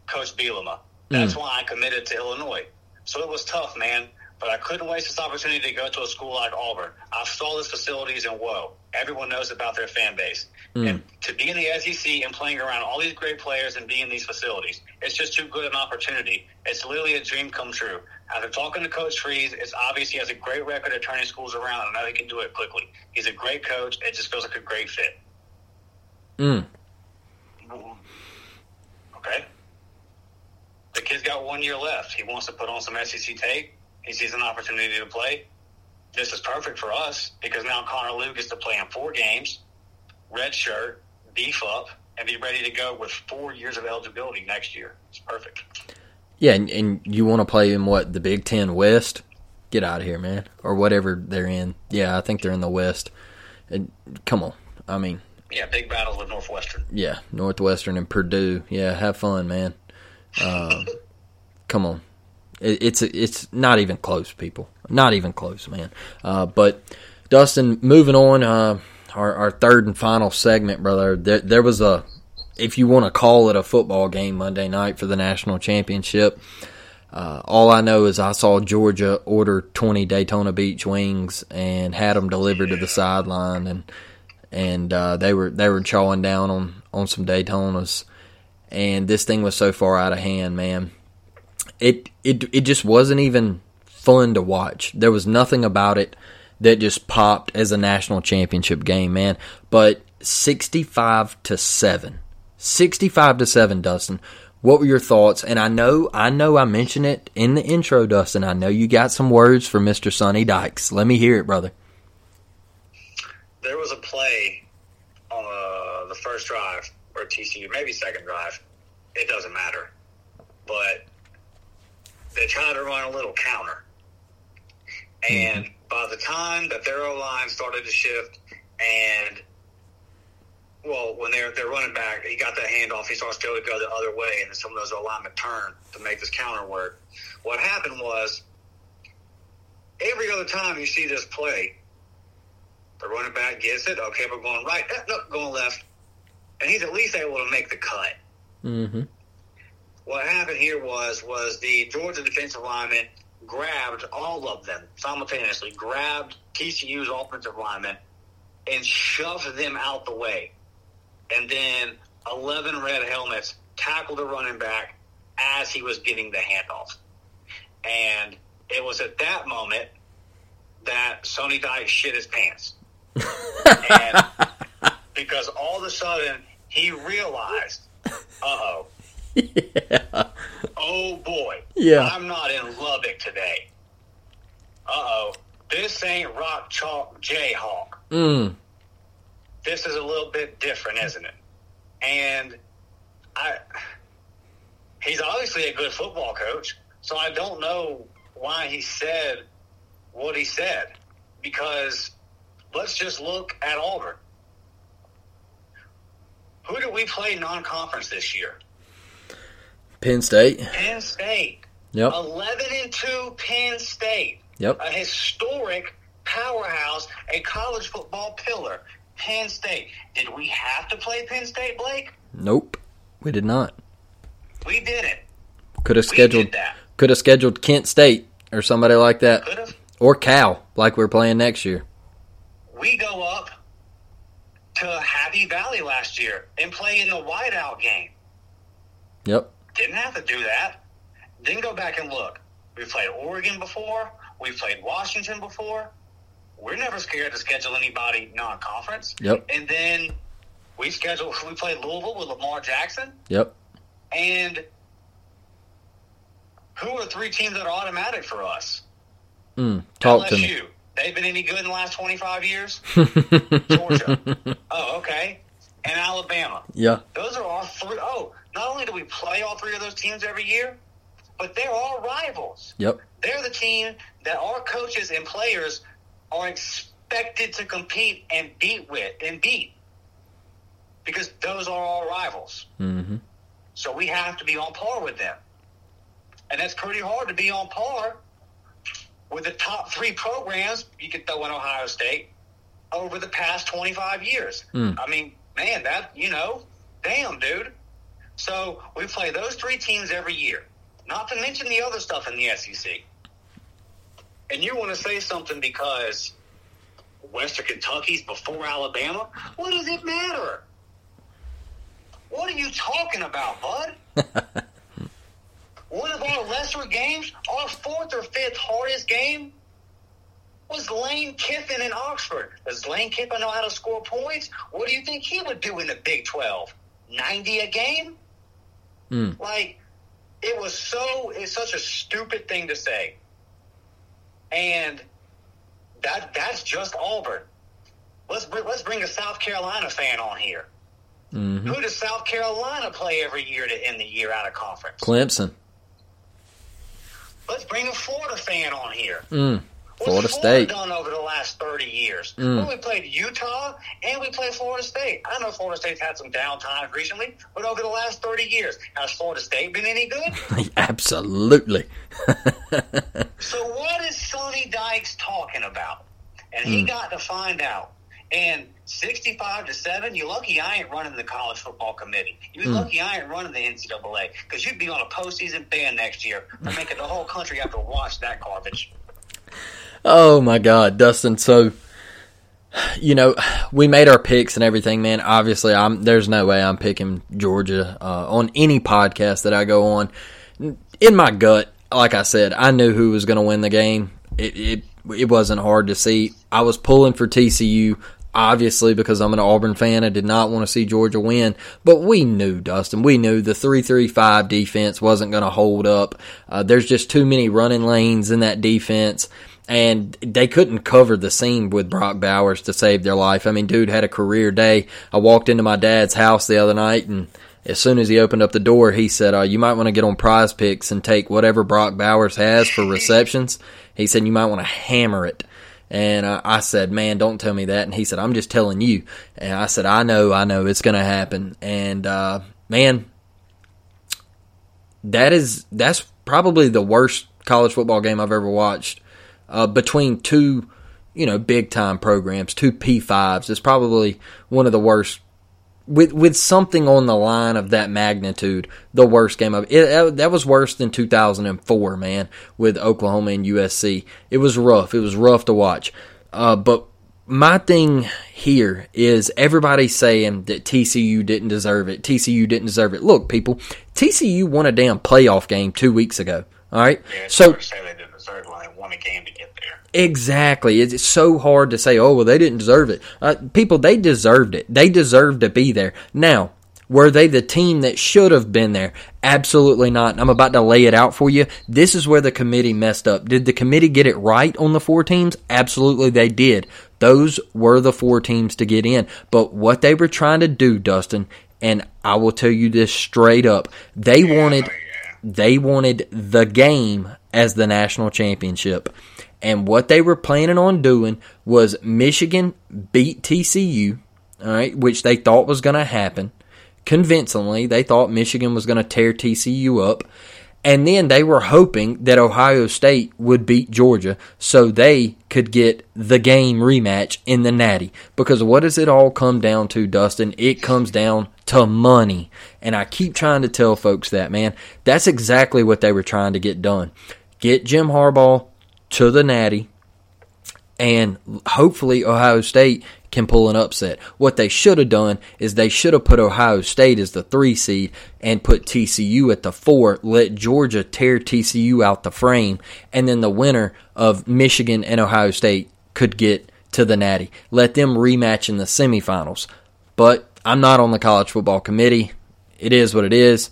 Coach Bielema. That's mm. why I committed to Illinois. So it was tough, man but I couldn't waste this opportunity to go to a school like Auburn. I saw these facilities and whoa, everyone knows about their fan base. Mm. And to be in the SEC and playing around all these great players and be in these facilities, it's just too good an opportunity. It's literally a dream come true. After talking to Coach Freeze, it's obvious he has a great record of turning schools around and I know he can do it quickly. He's a great coach. It just feels like a great fit. Mm. Okay. The kid's got one year left. He wants to put on some SEC tape he sees an opportunity to play. This is perfect for us because now Connor Lew gets to play in four games, red shirt, beef up, and be ready to go with four years of eligibility next year. It's perfect. Yeah, and, and you want to play in what the Big Ten West? Get out of here, man, or whatever they're in. Yeah, I think they're in the West. And come on, I mean. Yeah, big battles with Northwestern. Yeah, Northwestern and Purdue. Yeah, have fun, man. Uh, come on, it's it's not even close, people. Not even close, man. Uh, but Dustin, moving on, uh, our our third and final segment, brother. There, there was a, if you want to call it a football game Monday night for the national championship. Uh, all I know is I saw Georgia order 20 Daytona Beach wings and had them delivered to the sideline, and and uh, they were they were chawing down on on some Daytonas, and this thing was so far out of hand, man it it it just wasn't even fun to watch. There was nothing about it that just popped as a national championship game, man. But 65 to 7. 65 to 7, Dustin. What were your thoughts? And I know I know I mentioned it in the intro, Dustin. I know you got some words for Mr. Sonny Dykes. Let me hear it, brother. There was a play on uh, the first drive or TCU, maybe second drive. It doesn't matter. But they tried to run a little counter. And mm-hmm. by the time that their O line started to shift and well, when they're they're running back, he got that handoff. He starts to go the other way, and then some of those O linemen turn to make this counter work. What happened was every other time you see this play, the running back gets it. Okay, we're going right. Eh, no, going left, and he's at least able to make the cut. Mm-hmm what happened here was was the Georgia defensive lineman grabbed all of them simultaneously, grabbed TCU's offensive linemen and shoved them out the way. And then 11 red helmets tackled the running back as he was getting the handoff. And it was at that moment that Sonny Dykes shit his pants. [LAUGHS] and because all of a sudden he realized, uh oh. Yeah. Oh boy. Yeah. I'm not in Lubbock today. Uh oh. This ain't Rock Chalk Jayhawk. Mm. This is a little bit different, isn't it? And I he's obviously a good football coach, so I don't know why he said what he said. Because let's just look at Auburn. Who did we play non conference this year? Penn State. Penn State. Yep. 11 and 2 Penn State. Yep. A historic powerhouse, a college football pillar. Penn State. Did we have to play Penn State, Blake? Nope. We did not. We didn't. Could have scheduled did that. could have scheduled Kent State or somebody like that. Could have. Or Cal, like we're playing next year. We go up to Happy Valley last year and play in the whiteout game. Yep. Didn't have to do that. Then go back and look. We played Oregon before. We played Washington before. We're never scared to schedule anybody non-conference. Yep. And then we scheduled. We played Louisville with Lamar Jackson. Yep. And who are three teams that are automatic for us? Mm. Talk to me. LSU. They've been any good in the last 25 years? [LAUGHS] Georgia. Oh, okay. And Alabama. Yeah. Those are our three. Oh, not only do we play all three of those teams every year, but they're our rivals. Yep. They're the team that our coaches and players are expected to compete and beat with and beat because those are our rivals. Mm-hmm. So we have to be on par with them. And that's pretty hard to be on par with the top three programs you could throw in Ohio State over the past 25 years. Mm. I mean, man, that, you know, damn, dude. So we play those three teams every year, not to mention the other stuff in the SEC. And you want to say something because Western Kentucky's before Alabama? What does it matter? What are you talking about, bud? [LAUGHS] One of our lesser games, our fourth or fifth hardest game, was Lane Kiffin in Oxford. Does Lane Kiffin know how to score points? What do you think he would do in the Big 12? 90 a game? Mm. Like, it was so, it's such a stupid thing to say. And that that's just Auburn. Let's, br- let's bring a South Carolina fan on here. Mm-hmm. Who does South Carolina play every year to end the year out of conference? Clemson. Let's bring a Florida fan on here. Mm. Florida State. done over the last 30 years? Mm. Well, we played Utah and we played Florida State. I know Florida State's had some downtime recently, but over the last 30 years, has Florida State been any good? [LAUGHS] Absolutely. [LAUGHS] so what is Sonny Dykes talking about? And he got to find out. And 65 to 7, you're lucky I ain't running the college football committee. You're Hmm. lucky I ain't running the NCAA because you'd be on a postseason ban next year for making the whole country have to watch that garbage. Oh my God, Dustin. So, you know, we made our picks and everything, man. Obviously, I'm there's no way I'm picking Georgia uh, on any podcast that I go on. In my gut, like I said, I knew who was going to win the game. It, it it wasn't hard to see. I was pulling for TCU. Obviously, because I'm an Auburn fan, I did not want to see Georgia win. But we knew, Dustin, we knew the 335 defense wasn't going to hold up. Uh, there's just too many running lanes in that defense and they couldn't cover the seam with Brock Bowers to save their life. I mean, dude had a career day. I walked into my dad's house the other night, and as soon as he opened up the door, he said, uh, "You might want to get on PrizePicks and take whatever Brock Bowers has for receptions." He said, "You might want to hammer it." And uh, I said, "Man, don't tell me that." And he said, "I'm just telling you." And I said, "I know, I know, it's going to happen." And uh, man, that is that's probably the worst college football game I've ever watched uh, between two, you know, big time programs, two P5s. It's probably one of the worst. With with something on the line of that magnitude, the worst game of it. That was worse than 2004, man, with Oklahoma and USC. It was rough. It was rough to watch. Uh, but my thing here is everybody saying that TCU didn't deserve it. TCU didn't deserve it. Look, people, TCU won a damn playoff game two weeks ago. All right, Yeah, so hard to say they didn't deserve it when they won a game to get there. Exactly. It's so hard to say, oh, well, they didn't deserve it. Uh, people, they deserved it. They deserved to be there. Now, were they the team that should have been there? Absolutely not. I'm about to lay it out for you. This is where the committee messed up. Did the committee get it right on the four teams? Absolutely, they did. Those were the four teams to get in. But what they were trying to do, Dustin, and I will tell you this straight up, they wanted they wanted the game as the national championship. And what they were planning on doing was Michigan beat TCU, all right, which they thought was going to happen. Convincingly, they thought Michigan was going to tear TCU up. And then they were hoping that Ohio State would beat Georgia so they could get the game rematch in the Natty. Because what does it all come down to, Dustin? It comes down to money. And I keep trying to tell folks that, man. That's exactly what they were trying to get done. Get Jim Harbaugh to the Natty, and hopefully Ohio State can pull an upset. What they should have done is they should have put Ohio State as the three seed and put TCU at the four, let Georgia tear TCU out the frame, and then the winner of Michigan and Ohio State could get to the Natty. Let them rematch in the semifinals. But I'm not on the college football committee. It is what it is.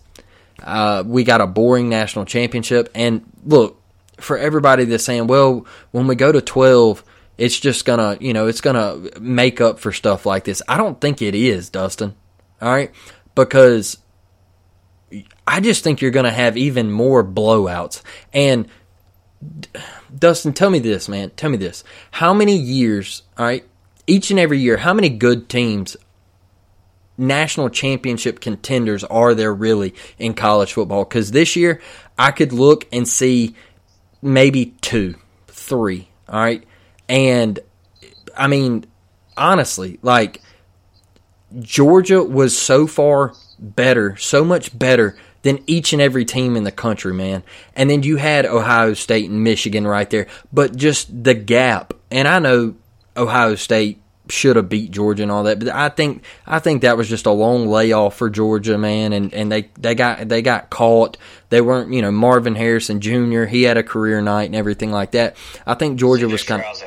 Uh, we got a boring national championship, and look for everybody that's saying, well, when we go to 12, it's just gonna, you know, it's gonna make up for stuff like this. I don't think it is, Dustin. All right, because I just think you're gonna have even more blowouts. And Dustin, tell me this, man. Tell me this. How many years, all right, each and every year, how many good teams national championship contenders are there really in college football? Because this year, I could look and see maybe two, three, all right? And I mean, honestly, like Georgia was so far better, so much better than each and every team in the country, man. And then you had Ohio State and Michigan right there, but just the gap. And I know Ohio State should have beat Georgia and all that, but I think I think that was just a long layoff for Georgia, man. And and they they got they got caught. They weren't, you know, Marvin Harrison Jr. He had a career night and everything like that. I think Georgia was kind of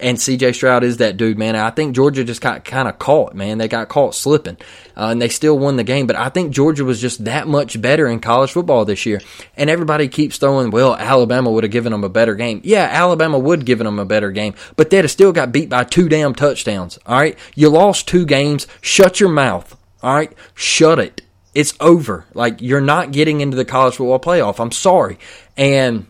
and CJ Stroud is that dude, man. I think Georgia just got kind of caught, man. They got caught slipping, uh, and they still won the game. But I think Georgia was just that much better in college football this year. And everybody keeps throwing, well, Alabama would have given them a better game. Yeah, Alabama would have given them a better game, but they'd have still got beat by two damn touchdowns. All right, you lost two games. Shut your mouth. All right, shut it. It's over. Like you're not getting into the college football playoff. I'm sorry, and.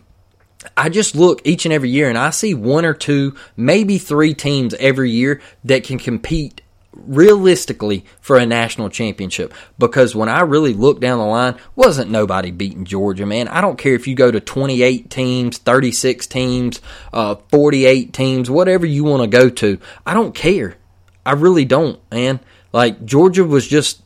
I just look each and every year and I see one or two, maybe three teams every year that can compete realistically for a national championship because when I really look down the line, wasn't nobody beating Georgia, man. I don't care if you go to 28 teams, 36 teams, uh, 48 teams, whatever you want to go to. I don't care. I really don't, man. Like Georgia was just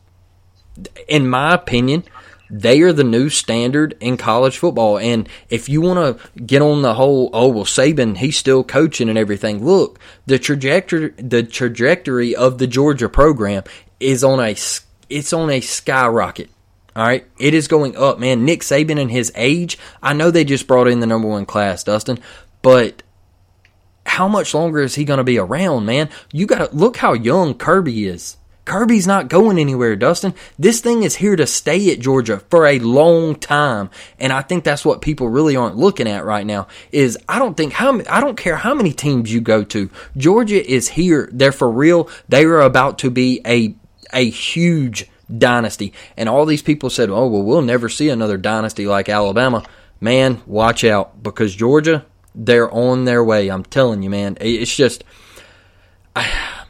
in my opinion, they are the new standard in college football. And if you want to get on the whole, oh well, Saban, he's still coaching and everything. Look, the trajectory, the trajectory of the Georgia program is on a, it's on a skyrocket. All right, it is going up, man. Nick Saban and his age, I know they just brought in the number one class, Dustin, but how much longer is he going to be around, man? You got to look how young Kirby is. Kirby's not going anywhere, Dustin. This thing is here to stay at Georgia for a long time. And I think that's what people really aren't looking at right now is I don't think how I don't care how many teams you go to. Georgia is here. They're for real. They are about to be a a huge dynasty. And all these people said, "Oh, well, we'll never see another dynasty like Alabama." Man, watch out because Georgia, they're on their way. I'm telling you, man. It's just I,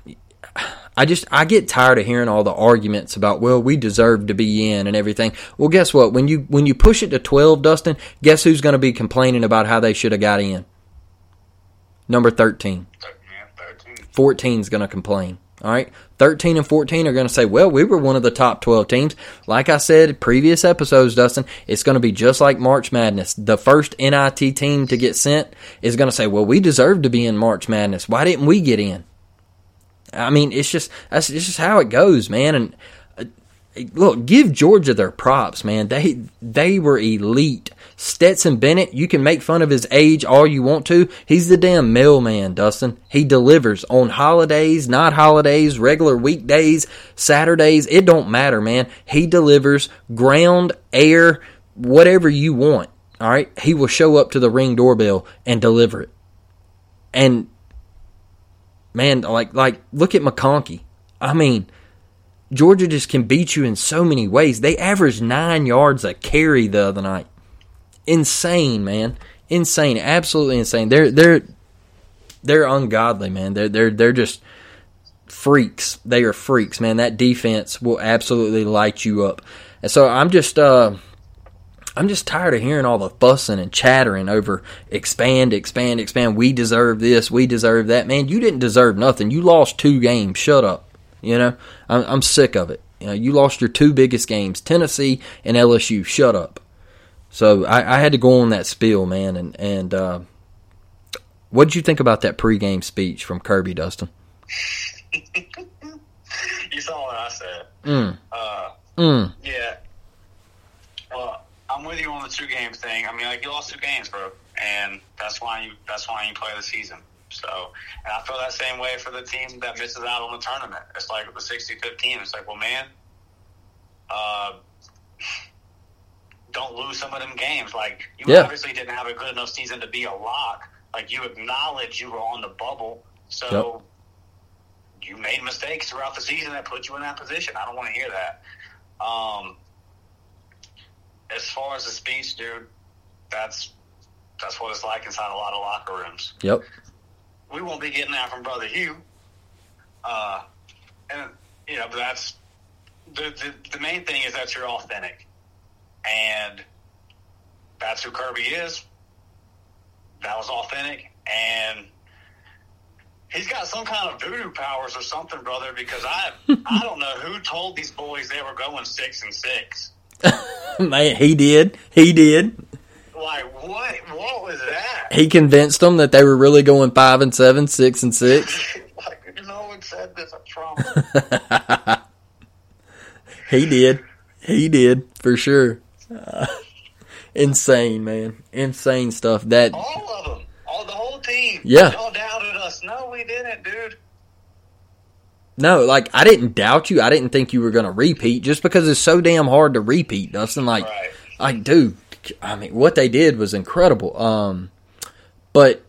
I just I get tired of hearing all the arguments about well we deserve to be in and everything. Well, guess what? When you when you push it to 12, Dustin, guess who's going to be complaining about how they should have got in? Number 13. 14 is going to complain. All right. 13 and 14 are going to say, well, we were one of the top 12 teams. Like I said previous episodes, Dustin, it's going to be just like March Madness. The first NIT team to get sent is going to say, well, we deserve to be in March Madness. Why didn't we get in? I mean, it's just that's it's just how it goes, man. And uh, look, give Georgia their props, man. They they were elite. Stetson Bennett, you can make fun of his age all you want to. He's the damn mailman, Dustin. He delivers on holidays, not holidays, regular weekdays, Saturdays. It don't matter, man. He delivers ground, air, whatever you want. All right, he will show up to the ring doorbell and deliver it. And man, like like look at McConkey. I mean, Georgia just can beat you in so many ways. They averaged nine yards a carry the other night. Insane, man. Insane. Absolutely insane. They're they're they're ungodly, man. They're they're they're just freaks. They are freaks, man. That defense will absolutely light you up. And so I'm just uh I'm just tired of hearing all the fussing and chattering over expand, expand, expand. We deserve this, we deserve that. Man, you didn't deserve nothing. You lost two games. Shut up. You know, I'm, I'm sick of it. You, know, you lost your two biggest games, Tennessee and LSU. Shut up. So I, I had to go on that spiel, man. And and uh, what did you think about that pregame speech from Kirby, Dustin? [LAUGHS] you saw what I said. Mm. Uh, Mm. yeah. I'm with you on the two game thing. I mean, like you lost two games, bro, and that's why you that's why you play the season. So, and I feel that same way for the team that misses out on the tournament. It's like the 65th team. It's like, well, man, uh, don't lose some of them games. Like you Yeah. obviously didn't have a good enough season to be a lock. Like you acknowledge you were on the bubble, so you made mistakes throughout the season that put you in that position. I don't want to hear that. Um, as far as the speech, dude, that's that's what it's like inside a lot of locker rooms. Yep. We won't be getting that from Brother Hugh. Uh, and you know, but that's the, the the main thing is that you're authentic, and that's who Kirby is. That was authentic, and he's got some kind of voodoo powers or something, brother. Because I [LAUGHS] I don't know who told these boys they were going six and six. [LAUGHS] Man, he did. He did. Like what? What was that? He convinced them that they were really going five and seven, six and six. [LAUGHS] [LAUGHS] like no one said this. I promise. He did. He did for sure. Uh, insane, man. Insane stuff. That All of them. All the whole team. Yeah. Y'all doubted us. No, we didn't, dude. No, like I didn't doubt you. I didn't think you were going to repeat just because it's so damn hard to repeat, Dustin. Like, Right. like, dude, I mean, what they did was incredible. Um, but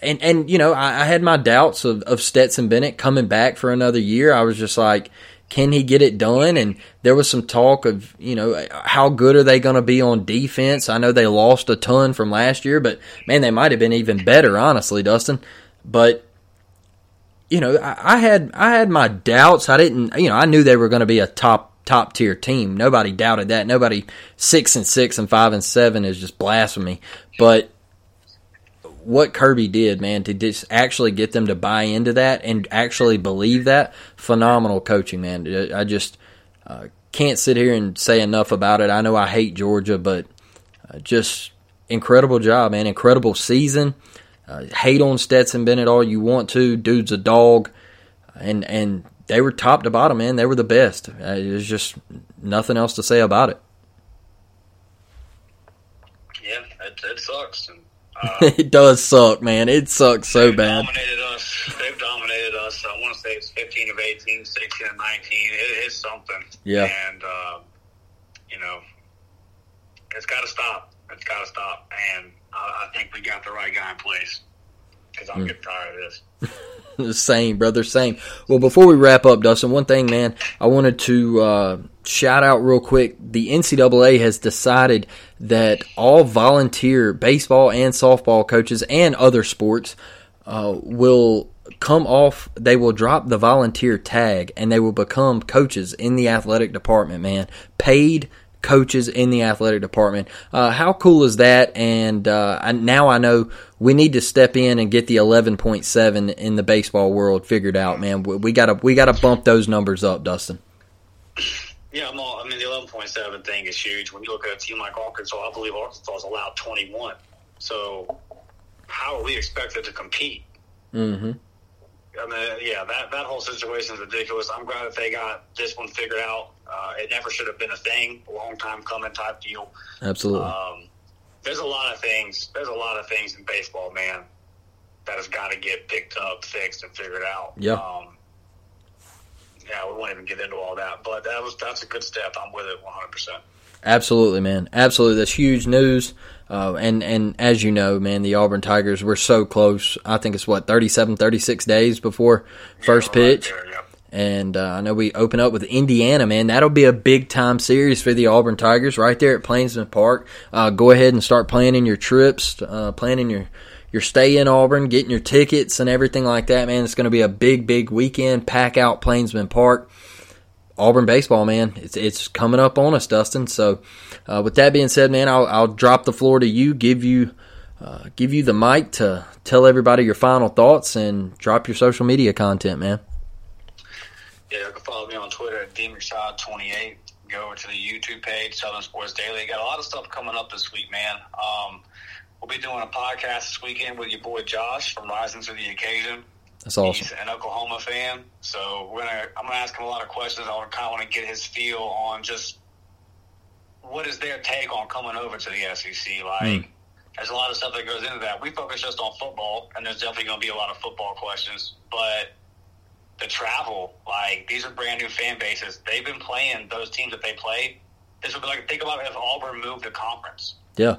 and and you know, I, I had my doubts of, of Stetson Bennett coming back for another year. I was just like, can he get it done? And there was some talk of you know how good are they going to be on defense? I know they lost a ton from last year, but man, they might have been even better, honestly, Dustin. But you know, I, I had I had my doubts. I didn't, you know, I knew they were going to be a top top tier team. Nobody doubted that. Nobody six and six and five and seven is just blasphemy. But what Kirby did, man, to just actually get them to buy into that and actually believe that, phenomenal coaching, man. I just uh, can't sit here and say enough about it. I know I hate Georgia, but uh, just incredible job, man. Incredible season. Uh, hate on Stetson Bennett all you want to. Dude's a dog, and and they were top to bottom, man. They were the best. Uh, there's just nothing else to say about it. Yeah, it, it sucks. And, [LAUGHS] uh, it does suck, man. It sucks so they've bad. dominated us. They've dominated us. I want to say it's 15 of 18, 16 of 19. It is something. Yeah. And, uh, you know, it's got to stop. It's got to stop. And I, think we got the right guy in place because. I'm getting tired of this. [LAUGHS] Same, brother, same. Well, before we wrap up, Dustin, one thing, man, I wanted to uh, shout out real quick. The NCAA has decided that all volunteer baseball and softball coaches and other sports uh, will come off. They will drop the volunteer tag and they will become coaches in the athletic department. Man, paid coaches in the athletic department. Uh, how cool is that? And uh, I, now I know we need to step in and get the 11.7 in the baseball world figured out, man. We, we gotta we gotta bump those numbers up, Dustin. Yeah, I'm all, I mean, the 11.7 thing is huge. When you look at a team like Arkansas, I believe Arkansas is allowed 21. So, how are we expected to compete? Mm-hmm. I mean, yeah, that, that whole situation is ridiculous. I'm glad that they got this one figured out. Uh, it never should have been a thing, a long time coming type deal. Absolutely. Um, there's a lot of things. There's a lot of things in baseball, man, that has got to get picked up, fixed, and figured out. Yeah. Um, yeah, we won't even get into all that, but that was that's a good step. I'm with it 100. percent Absolutely, man. Absolutely, that's huge news. Uh, and and as you know, man, the Auburn Tigers were so close. I think it's what 37, 36 days before first Yeah, right pitch. there, yep. And uh, I know we open up with Indiana, man. That'll be a big time series for the Auburn Tigers right there at Plainsman Park. Uh, go ahead and start planning your trips, uh, planning your your stay in Auburn, getting your tickets and everything like that, man. It's going to be a big, big weekend. Pack out Plainsman Park. Auburn baseball, man. It's it's coming up on us, Dustin. So, uh, with that being said, man, I'll, I'll drop the floor to you. Give you uh, give you the mic to tell everybody your final thoughts and drop your social media content, man. Yeah, you can follow me on Twitter at DemonShot28. Go over to the YouTube page, Southern Sports Daily. Got a lot of stuff coming up this week, man. Um, we'll be doing a podcast this weekend with your boy Josh from Rising to the Occasion. That's awesome. He's an Oklahoma fan, so we're gonna. I'm gonna ask him a lot of questions. I kind of want to get his feel on just what is their take on coming over to the SEC. Like, hmm. there's a lot of stuff that goes into that. We focus just on football, and there's definitely going to be a lot of football questions. But the travel, like, these are brand new fan bases. They've been playing those teams that they played. This would be like think about if Auburn moved the conference Yeah.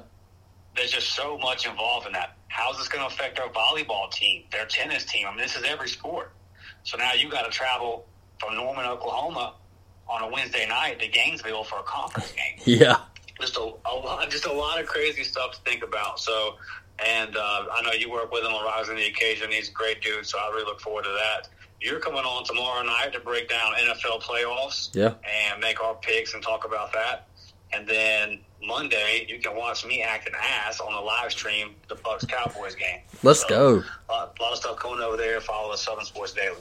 There's just so much involved in that. How's this going to affect our volleyball team, their tennis team? I mean, this is every sport. So now you got to travel from Norman, Oklahoma, on a Wednesday night to Gainesville for a conference [LAUGHS] game. Yeah. Just a, a lot, just a lot of crazy stuff to think about. So, and uh, I know you work with him on Rising the Occasion. He's a great dude, so I really look forward to that. You're coming on tomorrow night to break down NFL playoffs Yeah. and make our picks and talk about that. And then Monday, you can watch me act an ass on the live stream, the Bucks Cowboys game. Let's So, go. A lot, a lot of stuff going over there. Follow the Southern Sports Daily.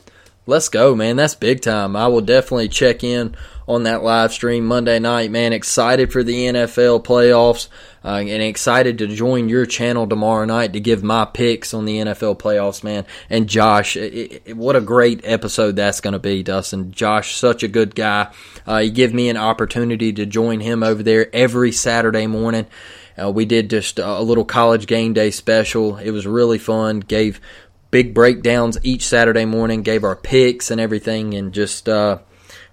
Let's go, man. That's big time. I will definitely check in on that live stream Monday night, man. Excited for the NFL playoffs uh, and excited to join your channel tomorrow night to give my picks on the NFL playoffs, man. And Josh, it, it, what a great episode that's going to be, Dustin. Josh, such a good guy. Uh, he give me an opportunity to join him over there every Saturday morning. Uh, we did just a little college game day special. It was really fun. Gave big breakdowns each Saturday morning, gave our picks and everything, and just uh,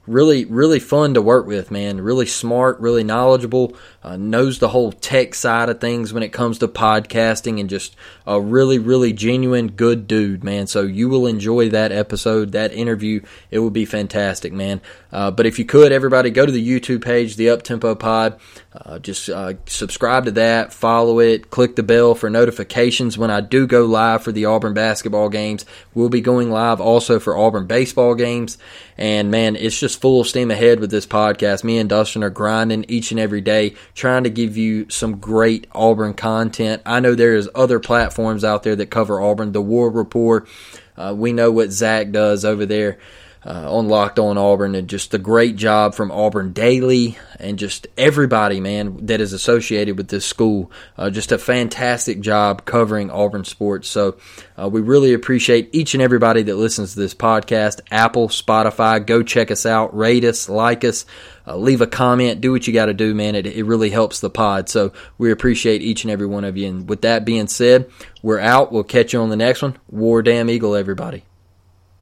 really, really fun to work with, man. Really smart, really knowledgeable, uh, knows the whole tech side of things when it comes to podcasting, and just a really, really genuine, good dude, man. So you will enjoy that episode, that interview. It will be fantastic, man. Uh, but if you could, everybody go to the YouTube page, the Uptempo Pod. Uh, just uh, subscribe to that, follow it, click the bell for notifications when I do go live for the Auburn basketball games. We'll be going live also for Auburn baseball games. And man, it's just full steam ahead with this podcast. Me and Dustin are grinding each and every day, trying to give you some great Auburn content. I know there is other platforms out there that cover Auburn. The War Report. Uh, we know what Zach does over there uh, on Locked On Auburn, and just the great job from Auburn Daily and just everybody, man, that is associated with this school. Uh, just a fantastic job covering Auburn sports. So uh, we really appreciate each and everybody that listens to this podcast. Apple, Spotify, go check us out, rate us, like us. Uh, leave a comment, do what you got to do, man. It, it really helps the pod. So we appreciate each and every one of you. And with that being said, we're out. We'll catch you on the next one. War Damn Eagle, everybody.